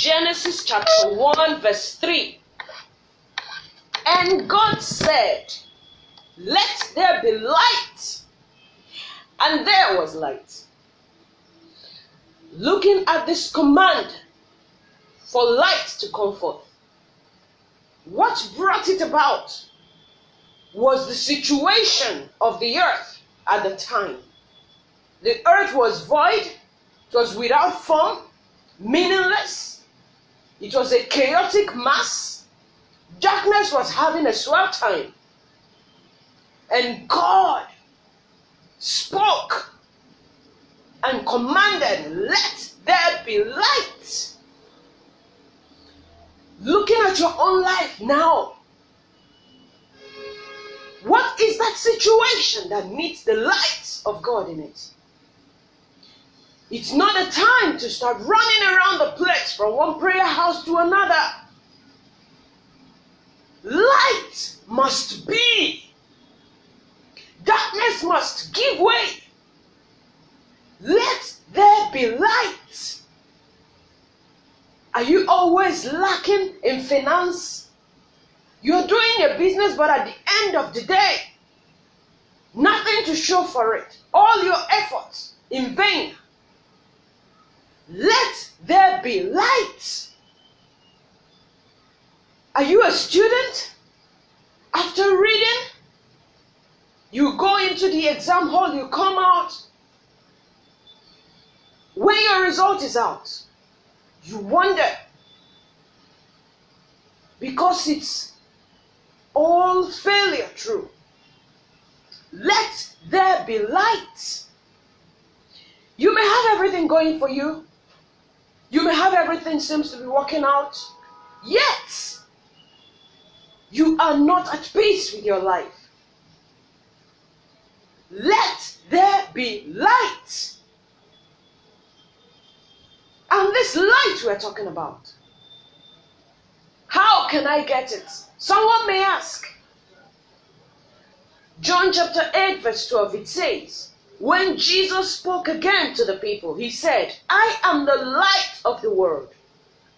Genesis chapter 1, verse 3. And God said, Let there be light. And there was light. Looking at this command for light to come forth, what brought it about was the situation of the earth at the time. The earth was void, it was without form, meaningless, it was a chaotic mass. Darkness was having a swell time. And God spoke and commanded, Let there be light. Looking at your own life now, what is that situation that needs the light of God in it? It's not a time to start running around the place from one prayer house to another. Light must be. Darkness must give way. Let there be light. Are you always lacking in finance? You're doing your business, but at the end of the day, nothing to show for it. All your efforts in vain. Be light. Are you a student? After reading, you go into the exam hall, you come out. When your result is out, you wonder because it's all failure true. Let there be light. You may have everything going for you. You may have everything seems to be working out. Yet, you are not at peace with your life. Let there be light. And this light we're talking about. How can I get it? Someone may ask. John chapter 8, verse 12, it says, When Jesus spoke again to the people, he said, I am the light of the world.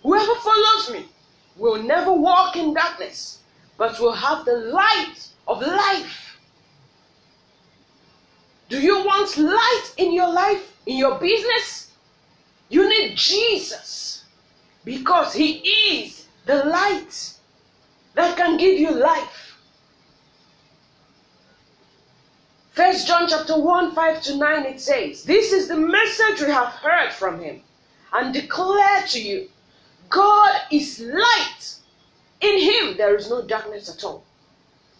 Whoever follows me will never walk in darkness, but will have the light of life. Do you want light in your life, in your business? You need Jesus because He is the light that can give you life. First John chapter 1, 5 to 9, it says, This is the message we have heard from him and declare to you. God is light. In him there is no darkness at all.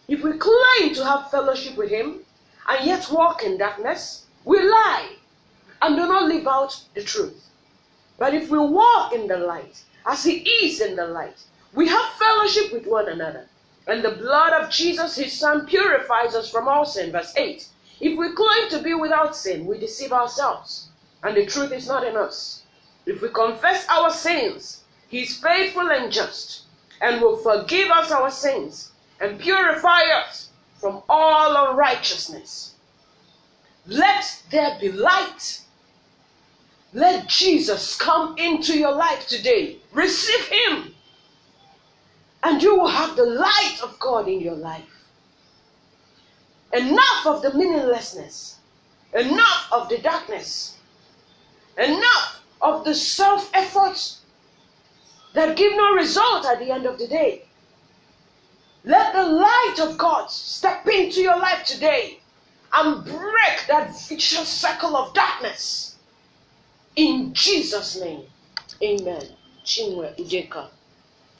If we claim to have fellowship with him and yet walk in darkness, we lie and do not live out the truth. But if we walk in the light, as he is in the light, we have fellowship with one another. And the blood of Jesus, his son, purifies us from all sin. Verse 8. If we claim to be without sin, we deceive ourselves, and the truth is not in us. If we confess our sins, he is faithful and just, and will forgive us our sins and purify us from all unrighteousness. Let there be light. Let Jesus come into your life today. Receive him and you will have the light of God in your life. Enough of the meaninglessness, enough of the darkness, enough of the self efforts that give no result at the end of the day. Let the light of God step into your life today and break that vicious circle of darkness. In Jesus' name, amen. Chinwe Ujeka.